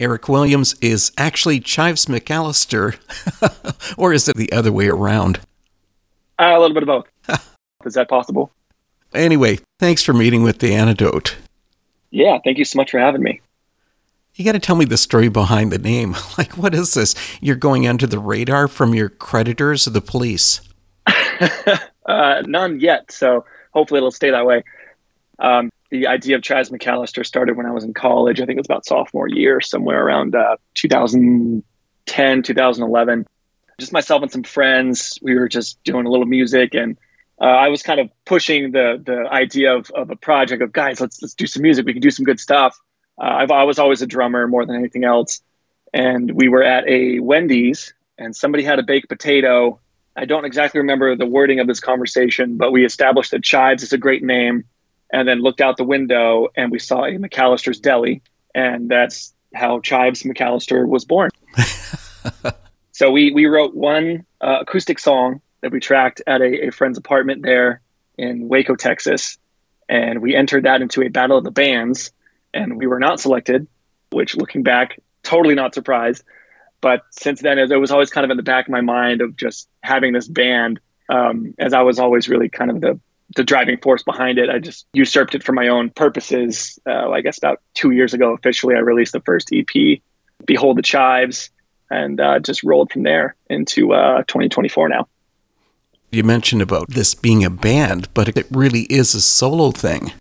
Eric Williams is actually Chives McAlister, or is it the other way around? Uh, a little bit of both. is that possible? Anyway, thanks for meeting with the antidote. Yeah, thank you so much for having me. You got to tell me the story behind the name. Like, what is this? You're going under the radar from your creditors or the police? uh, none yet. So hopefully it'll stay that way. Um, the idea of Chives McAlister started when I was in college. I think it was about sophomore year, somewhere around uh, 2010, 2011. Just myself and some friends. We were just doing a little music, and uh, I was kind of pushing the the idea of, of a project of guys. Let's let's do some music. We can do some good stuff. Uh, I've, I was always a drummer more than anything else, and we were at a Wendy's, and somebody had a baked potato. I don't exactly remember the wording of this conversation, but we established that Chives is a great name and then looked out the window and we saw a McAlister's Deli, and that's how Chives McAlister was born. so we we wrote one uh, acoustic song that we tracked at a, a, friend's apartment there in Waco, Texas, and we entered that into a battle of the bands, and we were not selected, which looking back, totally not surprised. But since then, it was always kind of in the back of my mind of just having this band, um, as I was always really kind of the the driving force behind it. I just usurped it for my own purposes. Uh, I guess about two years ago, officially, I released the first EP, Behold the Chives, and uh, just rolled from there into uh, 2024 now. You mentioned about this being a band, but it really is a solo thing.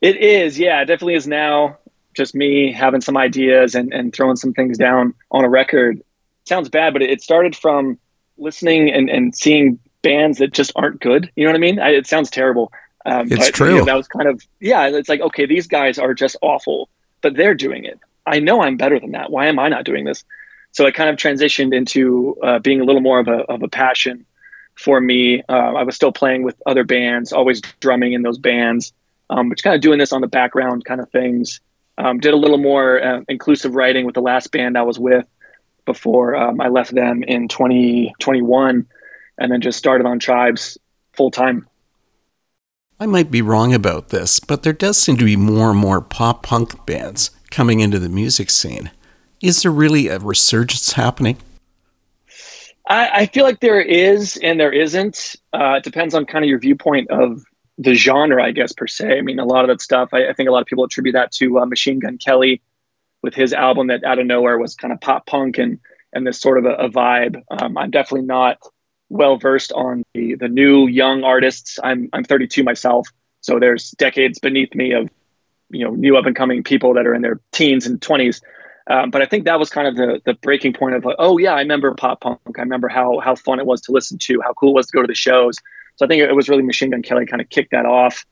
It is, yeah, it definitely is now. Just me having some ideas and, and throwing some things down on a record. Sounds bad, but it started from listening and, and seeing bands that just aren't good. You know what I mean? I, it sounds terrible. Um, it's but, true. You know, that was kind of yeah. It's like okay, these guys are just awful, but they're doing it. I know I'm better than that. Why am I not doing this? So it kind of transitioned into uh, being a little more of a of a passion for me. Uh, I was still playing with other bands, always drumming in those bands, um, which kind of doing this on the background kind of things. Um, did a little more uh, inclusive writing with the last band I was with before um, I left them in 2021 and then just started on Chives full time. I might be wrong about this, but there does seem to be more and more pop punk bands coming into the music scene. Is there really a resurgence happening? I, I feel like there is and there isn't. Uh, it depends on kind of your viewpoint of the genre, I guess, per se. I mean, a lot of that stuff, I, I think a lot of people attribute that to uh, Machine Gun Kelly with his album that out of nowhere was kind of pop punk and, and this sort of a, a vibe. Um, I'm definitely not well versed on the the new young artists. I'm I'm 32 myself, so there's decades beneath me of you know new up and coming people that are in their teens and 20s. Um, but I think that was kind of the the breaking point of like, oh yeah, I remember pop punk. I remember how how fun it was to listen to, how cool it was to go to the shows. So I think it was really Machine Gun Kelly kind of kicked that off.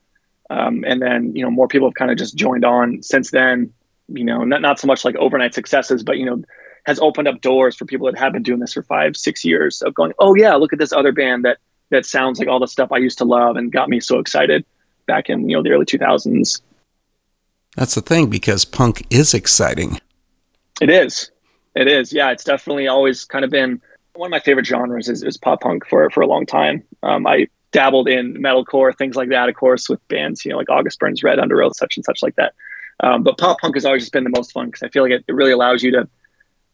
Um, and then you know more people have kind of just joined on since then. You know, not not so much like overnight successes, but you know has opened up doors for people that have been doing this for five, six years of going, oh yeah, look at this other band that that sounds like all the stuff I used to love and got me so excited back in you know the early 2000s. That's the thing because punk is exciting. It is. It is. Yeah, it's definitely always kind of been one of my favorite genres is, is pop punk for for a long time. Um, I dabbled in metalcore, things like that, of course, with bands, you know, like August Burns Red, Underoath, such and such like that. Um, but pop punk has always just been the most fun because I feel like it, it really allows you to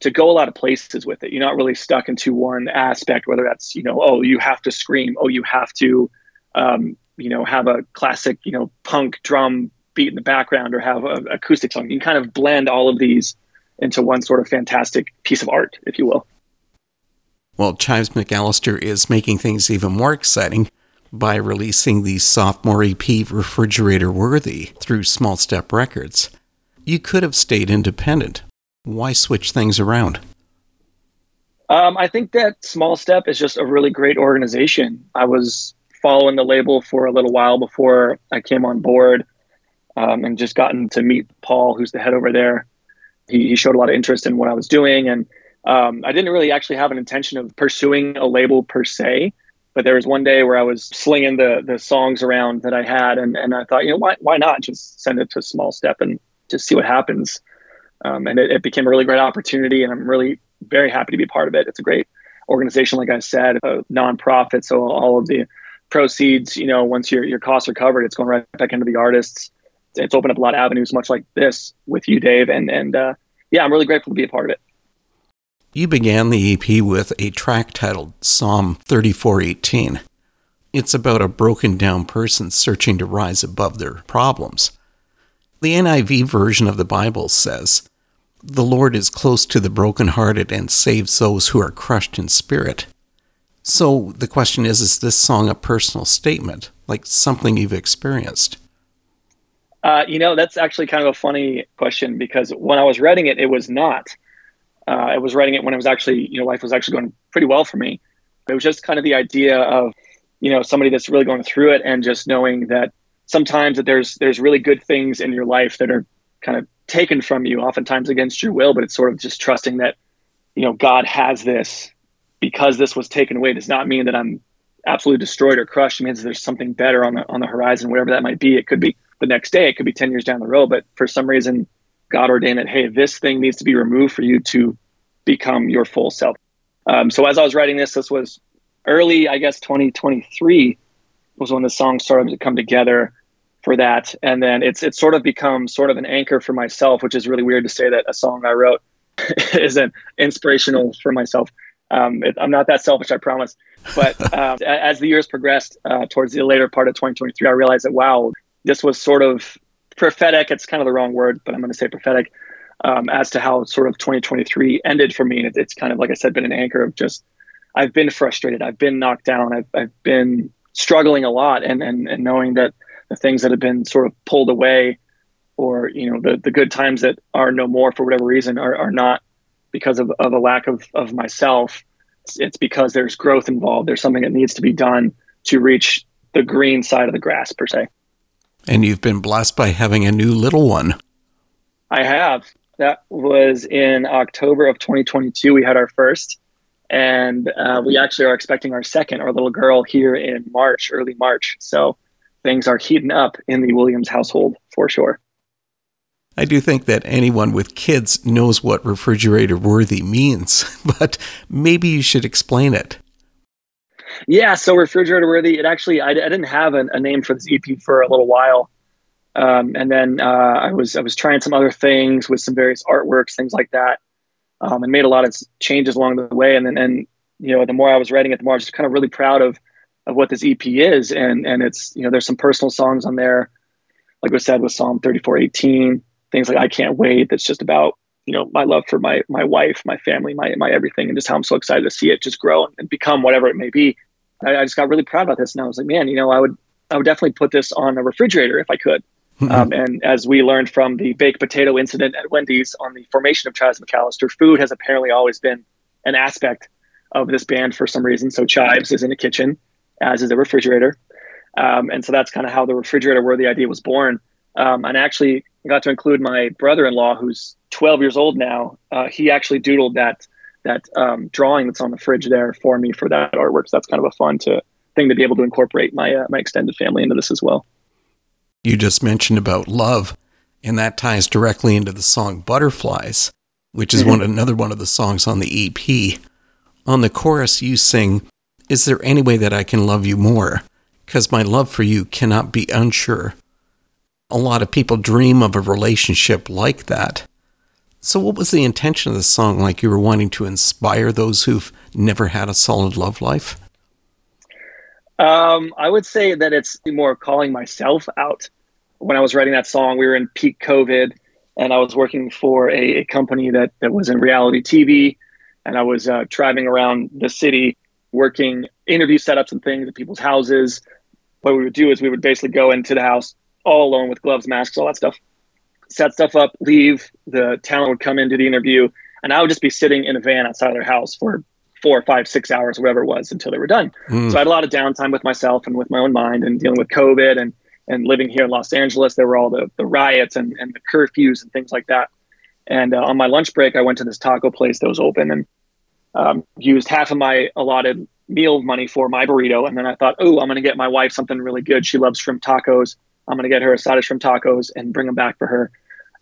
to go a lot of places with it. You're not really stuck into one aspect, whether that's, you know, oh, you have to scream, oh, you have to, um, you know, have a classic, you know, punk drum beat in the background or have an acoustic song. You can kind of blend all of these into one sort of fantastic piece of art, if you will. Well, Chives McAlister is making things even more exciting by releasing the sophomore EP Refrigerator Worthy through Small Step Records. You could have stayed independent, why switch things around? Um, I think that Small Step is just a really great organization. I was following the label for a little while before I came on board um, and just gotten to meet Paul, who's the head over there. He, he showed a lot of interest in what I was doing. And um, I didn't really actually have an intention of pursuing a label per se. But there was one day where I was slinging the the songs around that I had, and, and I thought, you know, why why not just send it to Small Step and just see what happens. Um, and it, it, became a really great opportunity, and I'm really very happy to be part of it. It's a great organization, like I said, a nonprofit. So all of the proceeds, you know, once your your costs are covered, it's going right back into the artists. It's opened up a lot of avenues, much like this with you, Dave, and and uh, yeah, I'm really grateful to be a part of it. You began the EP with a track titled Psalm 34:18. It's about a broken down person searching to rise above their problems. The NIV version of the Bible says, The Lord is close to the brokenhearted and saves those who are crushed in spirit. So the question is Is this song a personal statement, like something you've experienced? Uh, you know, that's actually kind of a funny question because when I was writing it, it was not. Uh, I was writing it when it was actually, you know, life was actually going pretty well for me. It was just kind of the idea of, you know, somebody that's really going through it and just knowing that sometimes that there's there's really good things in your life that are kind of taken from you, oftentimes against your will, but it's sort of just trusting that, you know, God has this because this was taken away does not mean that I'm absolutely destroyed or crushed. It means there's something better on the on the horizon, whatever that might be. It could be the next day, it could be 10 years down the road, but for some reason, God ordained that, hey, this thing needs to be removed for you to become your full self. Um, so as I was writing this, this was early, I guess, 2023 was when the song started to come together for that. And then it's it's sort of become sort of an anchor for myself, which is really weird to say that a song I wrote is an inspirational for myself. Um, it, I'm not that selfish, I promise. But um, as the years progressed uh, towards the later part of 2023, I realized that wow, this was sort of prophetic. It's kind of the wrong word, but I'm going to say prophetic um, as to how sort of 2023 ended for me. And it, it's kind of, like I said, been an anchor of just, I've been frustrated. I've been knocked down. I've, I've been struggling a lot and, and, and knowing that the things that have been sort of pulled away or, you know, the, the good times that are no more for whatever reason are, are not because of, of a lack of, of myself. It's, it's because there's growth involved. There's something that needs to be done to reach the green side of the grass per se. And you've been blessed by having a new little one. I have. That was in October of 2022. We had our first, and uh, we actually are expecting our second, our little girl, here in March, early March. So things are heating up in the Williams household for sure. I do think that anyone with kids knows what refrigerator worthy means, but maybe you should explain it. Yeah, so refrigerator worthy. It actually I, I didn't have a, a, name for this EP for a little while, um, and then uh, I was I was trying some other things with some various artworks, things like that, um, and made a lot of changes along the way. And then and you know the more I was writing it, the more I was just kind of really proud of of what this EP is, and and it's you know there's some personal songs on there, like we said with Psalm 34:18, things like I can't wait. That's just about you know my love for my my wife, my family, my my everything, and just how I'm so excited to see it just grow and become whatever it may be. I, I just got really proud about this, and I was like, man, you know, I would I would definitely put this on a refrigerator if I could. Mm-hmm. Um, and as we learned from the baked potato incident at Wendy's on the formation of Chives McAlister, food has apparently always been an aspect of this band for some reason. So Chives is in the kitchen, as is a refrigerator. Um, and so that's kind of how the refrigerator worthy idea was born. Um, and actually got to include my brother-in-law, who's 12 years old now. Uh, he actually doodled that that um, drawing that's on the fridge there for me for that artwork. So that's kind of a fun to thing to be able to incorporate my uh, my extended family into this as well. You just mentioned about love, and that ties directly into the song "Butterflies," which is mm-hmm. one another one of the songs on the EP. On the chorus, you sing, "Is there any way that I can love you more? Because my love for you cannot be unsure." A lot of people dream of a relationship like that. So, what was the intention of the song? Like you were wanting to inspire those who've never had a solid love life? Um, I would say that it's more calling myself out. When I was writing that song, we were in peak COVID, and I was working for a, a company that, that was in reality TV, and I was uh, driving around the city working interview setups and things at people's houses. What we would do is we would basically go into the house all alone with gloves, masks, all that stuff set stuff up, leave. The talent would come into the interview, and I would just be sitting in a van outside of their house for four, five, six hours, whatever it was, until they were done. Mm. So I had a lot of downtime with myself and with my own mind, and dealing with COVID and and living here in Los Angeles. There were all the the riots and and the curfews and things like that. And uh, on my lunch break, I went to this taco place that was open and um, used half of my allotted meal money for my burrito. And then I thought, oh, I'm going to get my wife something really good. She loves shrimp tacos. I'm going to get her a side of shrimp tacos and bring them back for her.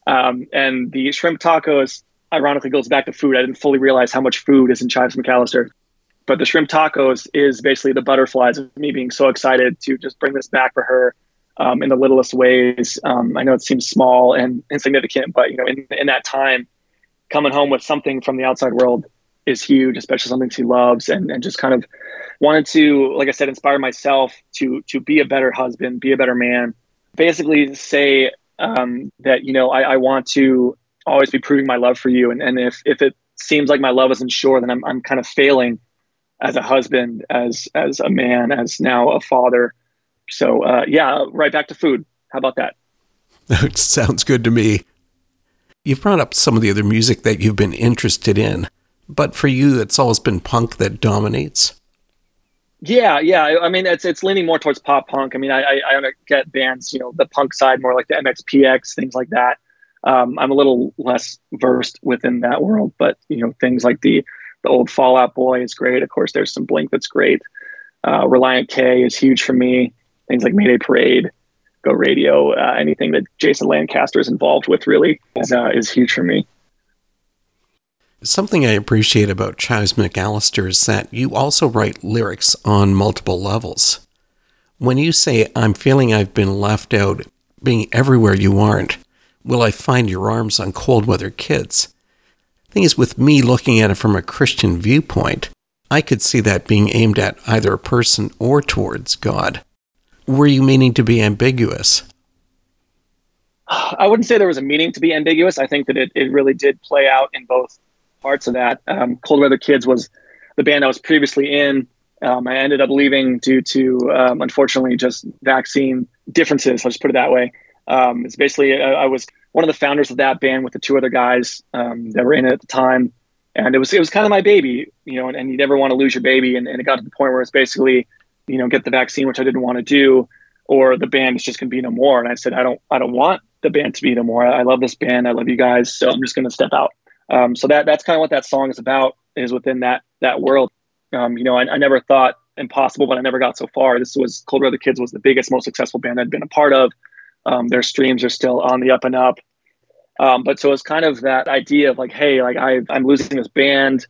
Um, and the shrimp tacos, ironically, goes back to food. I didn't fully realize how much food is in Chives McAlister. But the shrimp tacos is basically the butterflies of me being so excited to just bring this back for her um, in the littlest ways. Um, I know it seems small and insignificant, but you know, in, in that time, coming home with something from the outside world is huge, especially something she loves, and and just kind of wanted to, like I said, inspire myself to to be a better husband, be a better man. Basically, say um, that you know I, I want to always be proving my love for you, and and if if it seems like my love isn't sure, then I'm I'm kind of failing as a husband, as as a man, as now a father. So uh, yeah, right back to food. How about that? That sounds good to me. You've brought up some of the other music that you've been interested in, but for you, it's always been punk that dominates. Yeah, yeah. I mean, it's it's leaning more towards pop punk. I mean, I I, I get bands, you know, the punk side more like the MXPX, things like that. Um, I'm a little less versed within that world, but you know, things like the the old Fall Out Boy is great. Of course, there's some Blink that's great. Uh, Relient K is huge for me. Things like Mayday Parade, Go Radio, uh, anything that Jason Lancaster is involved with really is uh, is huge for me. Something I appreciate about Chives McAlister is that you also write lyrics on multiple levels. When you say, I'm feeling I've been left out, being everywhere you aren't, will I find your arms on cold weather kids? Thing is, with me looking at it from a Christian viewpoint, I could see that being aimed at either a person or towards God. Were you meaning to be ambiguous? I wouldn't say there was a meaning to be ambiguous. I think that it, it really did play out in both parts of that. Um, Cold Weather Kids was the band I was previously in. Um, I ended up leaving due to, um, unfortunately, just vaccine differences. I'll just put it that way. Um, it's basically, I, I was one of the founders of that band with the two other guys um, that were in it at the time. And it was it was kind of my baby, you know, and, and you never want to lose your baby. And, and it got to the point where it's basically, you know, get the vaccine, which I didn't want to do, or the band is just going to be no more. And I said, I don't I don't want the band to be no more. I love this band. I love you guys. So I'm just going to step out. Um, so that that's kind of what that song is about. Is within that that world. Um, you know, I, I never thought impossible, but I never got so far. This was Cold Weather Kids was the biggest, most successful band I'd been a part of. Um, their streams are still on the up and up. Um, but so it's kind of that idea of like, hey, like I, I'm losing this band,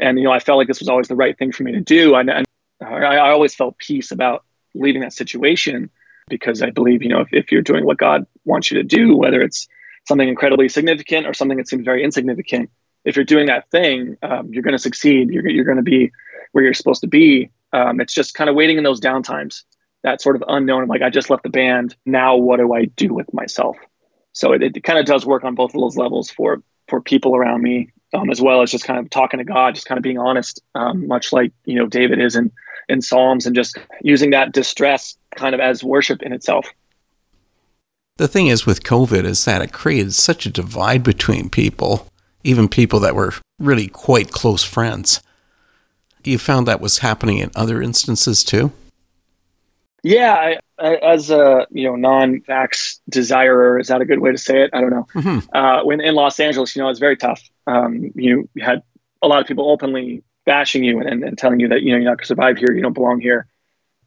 and you know, I felt like this was always the right thing for me to do. And, and I, I, always felt peace about leaving that situation because I believe, you know, if, if you're doing what God wants you to do, whether it's something incredibly significant or something that seems very insignificant, if you're doing that thing, um, you're going to succeed. You're, you're going to be where you're supposed to be. Um, it's just kind of waiting in those downtimes, that sort of unknown. Like I just left the band. Now what do I do with myself? So it, it kind of does work on both of those levels for for people around me, um, as well as just kind of talking to God, just kind of being honest, um, much like you know David is in in Psalms, and just using that distress kind of as worship in itself. The thing is with COVID is that it created such a divide between people, even people that were really quite close friends. You found that was happening in other instances too? Yeah, I, as a you know non-vax desirer, is that a good way to say it? I don't know. Mm-hmm. Uh, when in Los Angeles, you know, it's very tough. Um, you had a lot of people openly bashing you and, and telling you that you know you're not going to survive here, you don't belong here.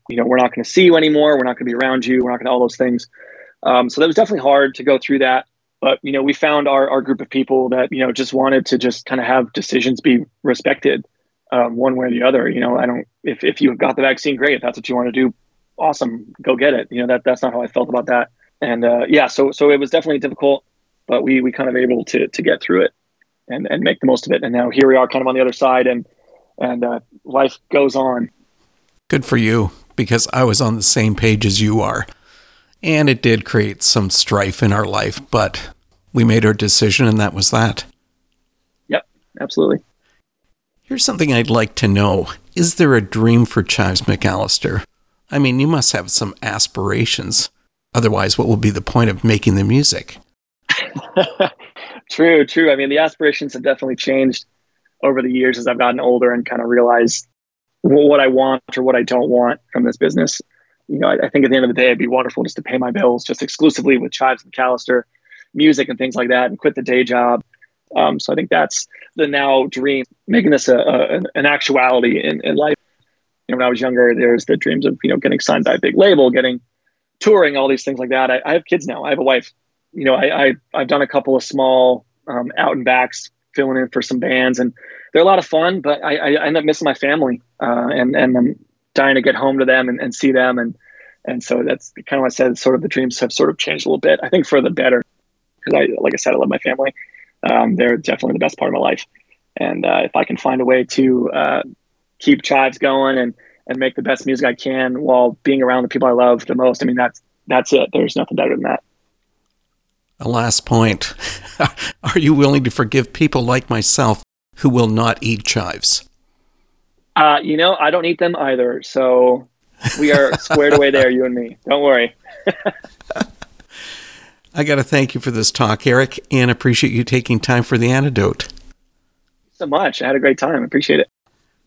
You know, we're not going to see you anymore. We're not going to be around you. We're not going to all those things. Um, so that was definitely hard to go through that. But you know, we found our our group of people that you know just wanted to just kind of have decisions be respected, um, one way or the other. You know, I don't if if you got the vaccine, great. If that's what you want to do, awesome, go get it. You know, that that's not how I felt about that. And uh, yeah, so so it was definitely difficult, but we we kind of able to to get through it and and make the most of it. And now here we are, kind of on the other side, and and uh, life goes on. Good for you, because I was on the same page as you are, and it did create some strife in our life, but we made our decision, and that was that. Yep, absolutely. Here's something I'd like to know: Is there a dream for Chives McAlister? I mean, you must have some aspirations. Otherwise, what will be the point of making the music? true, true. I mean, the aspirations have definitely changed over the years as I've gotten older and kind of realized what I want or what I don't want from this business. You know, I, I think at the end of the day, it'd be wonderful just to pay my bills just exclusively with Chives McAlister, music and things like that, and quit the day job. Um, so I think that's the now dream, making this a, a an actuality in, in life you know, when I was younger, there's the dreams of, you know, getting signed by a big label, getting touring, all these things like that. I, I have kids now. I have a wife. You know, I, I have done a couple of small um, out and backs, filling in for some bands, and they're a lot of fun. But I, I end up missing my family, uh, and and I'm dying to get home to them and, and see them, and and so that's kind of what I said. Sort of the dreams have sort of changed a little bit. I think for the better, because I, like I said, I love my family. Um, they're definitely the best part of my life. And uh, if I can find a way to uh, keep chives going and and make the best music I can while being around the people I love the most, I mean that's that's it. There's nothing better than that. A last point: Are you willing to forgive people like myself who will not eat chives? Uh, you know, I don't eat them either. So we are squared away there, you and me. Don't worry. I got to thank you for this talk, Eric, and appreciate you taking time for the antidote. So much. I had a great time. Appreciate it.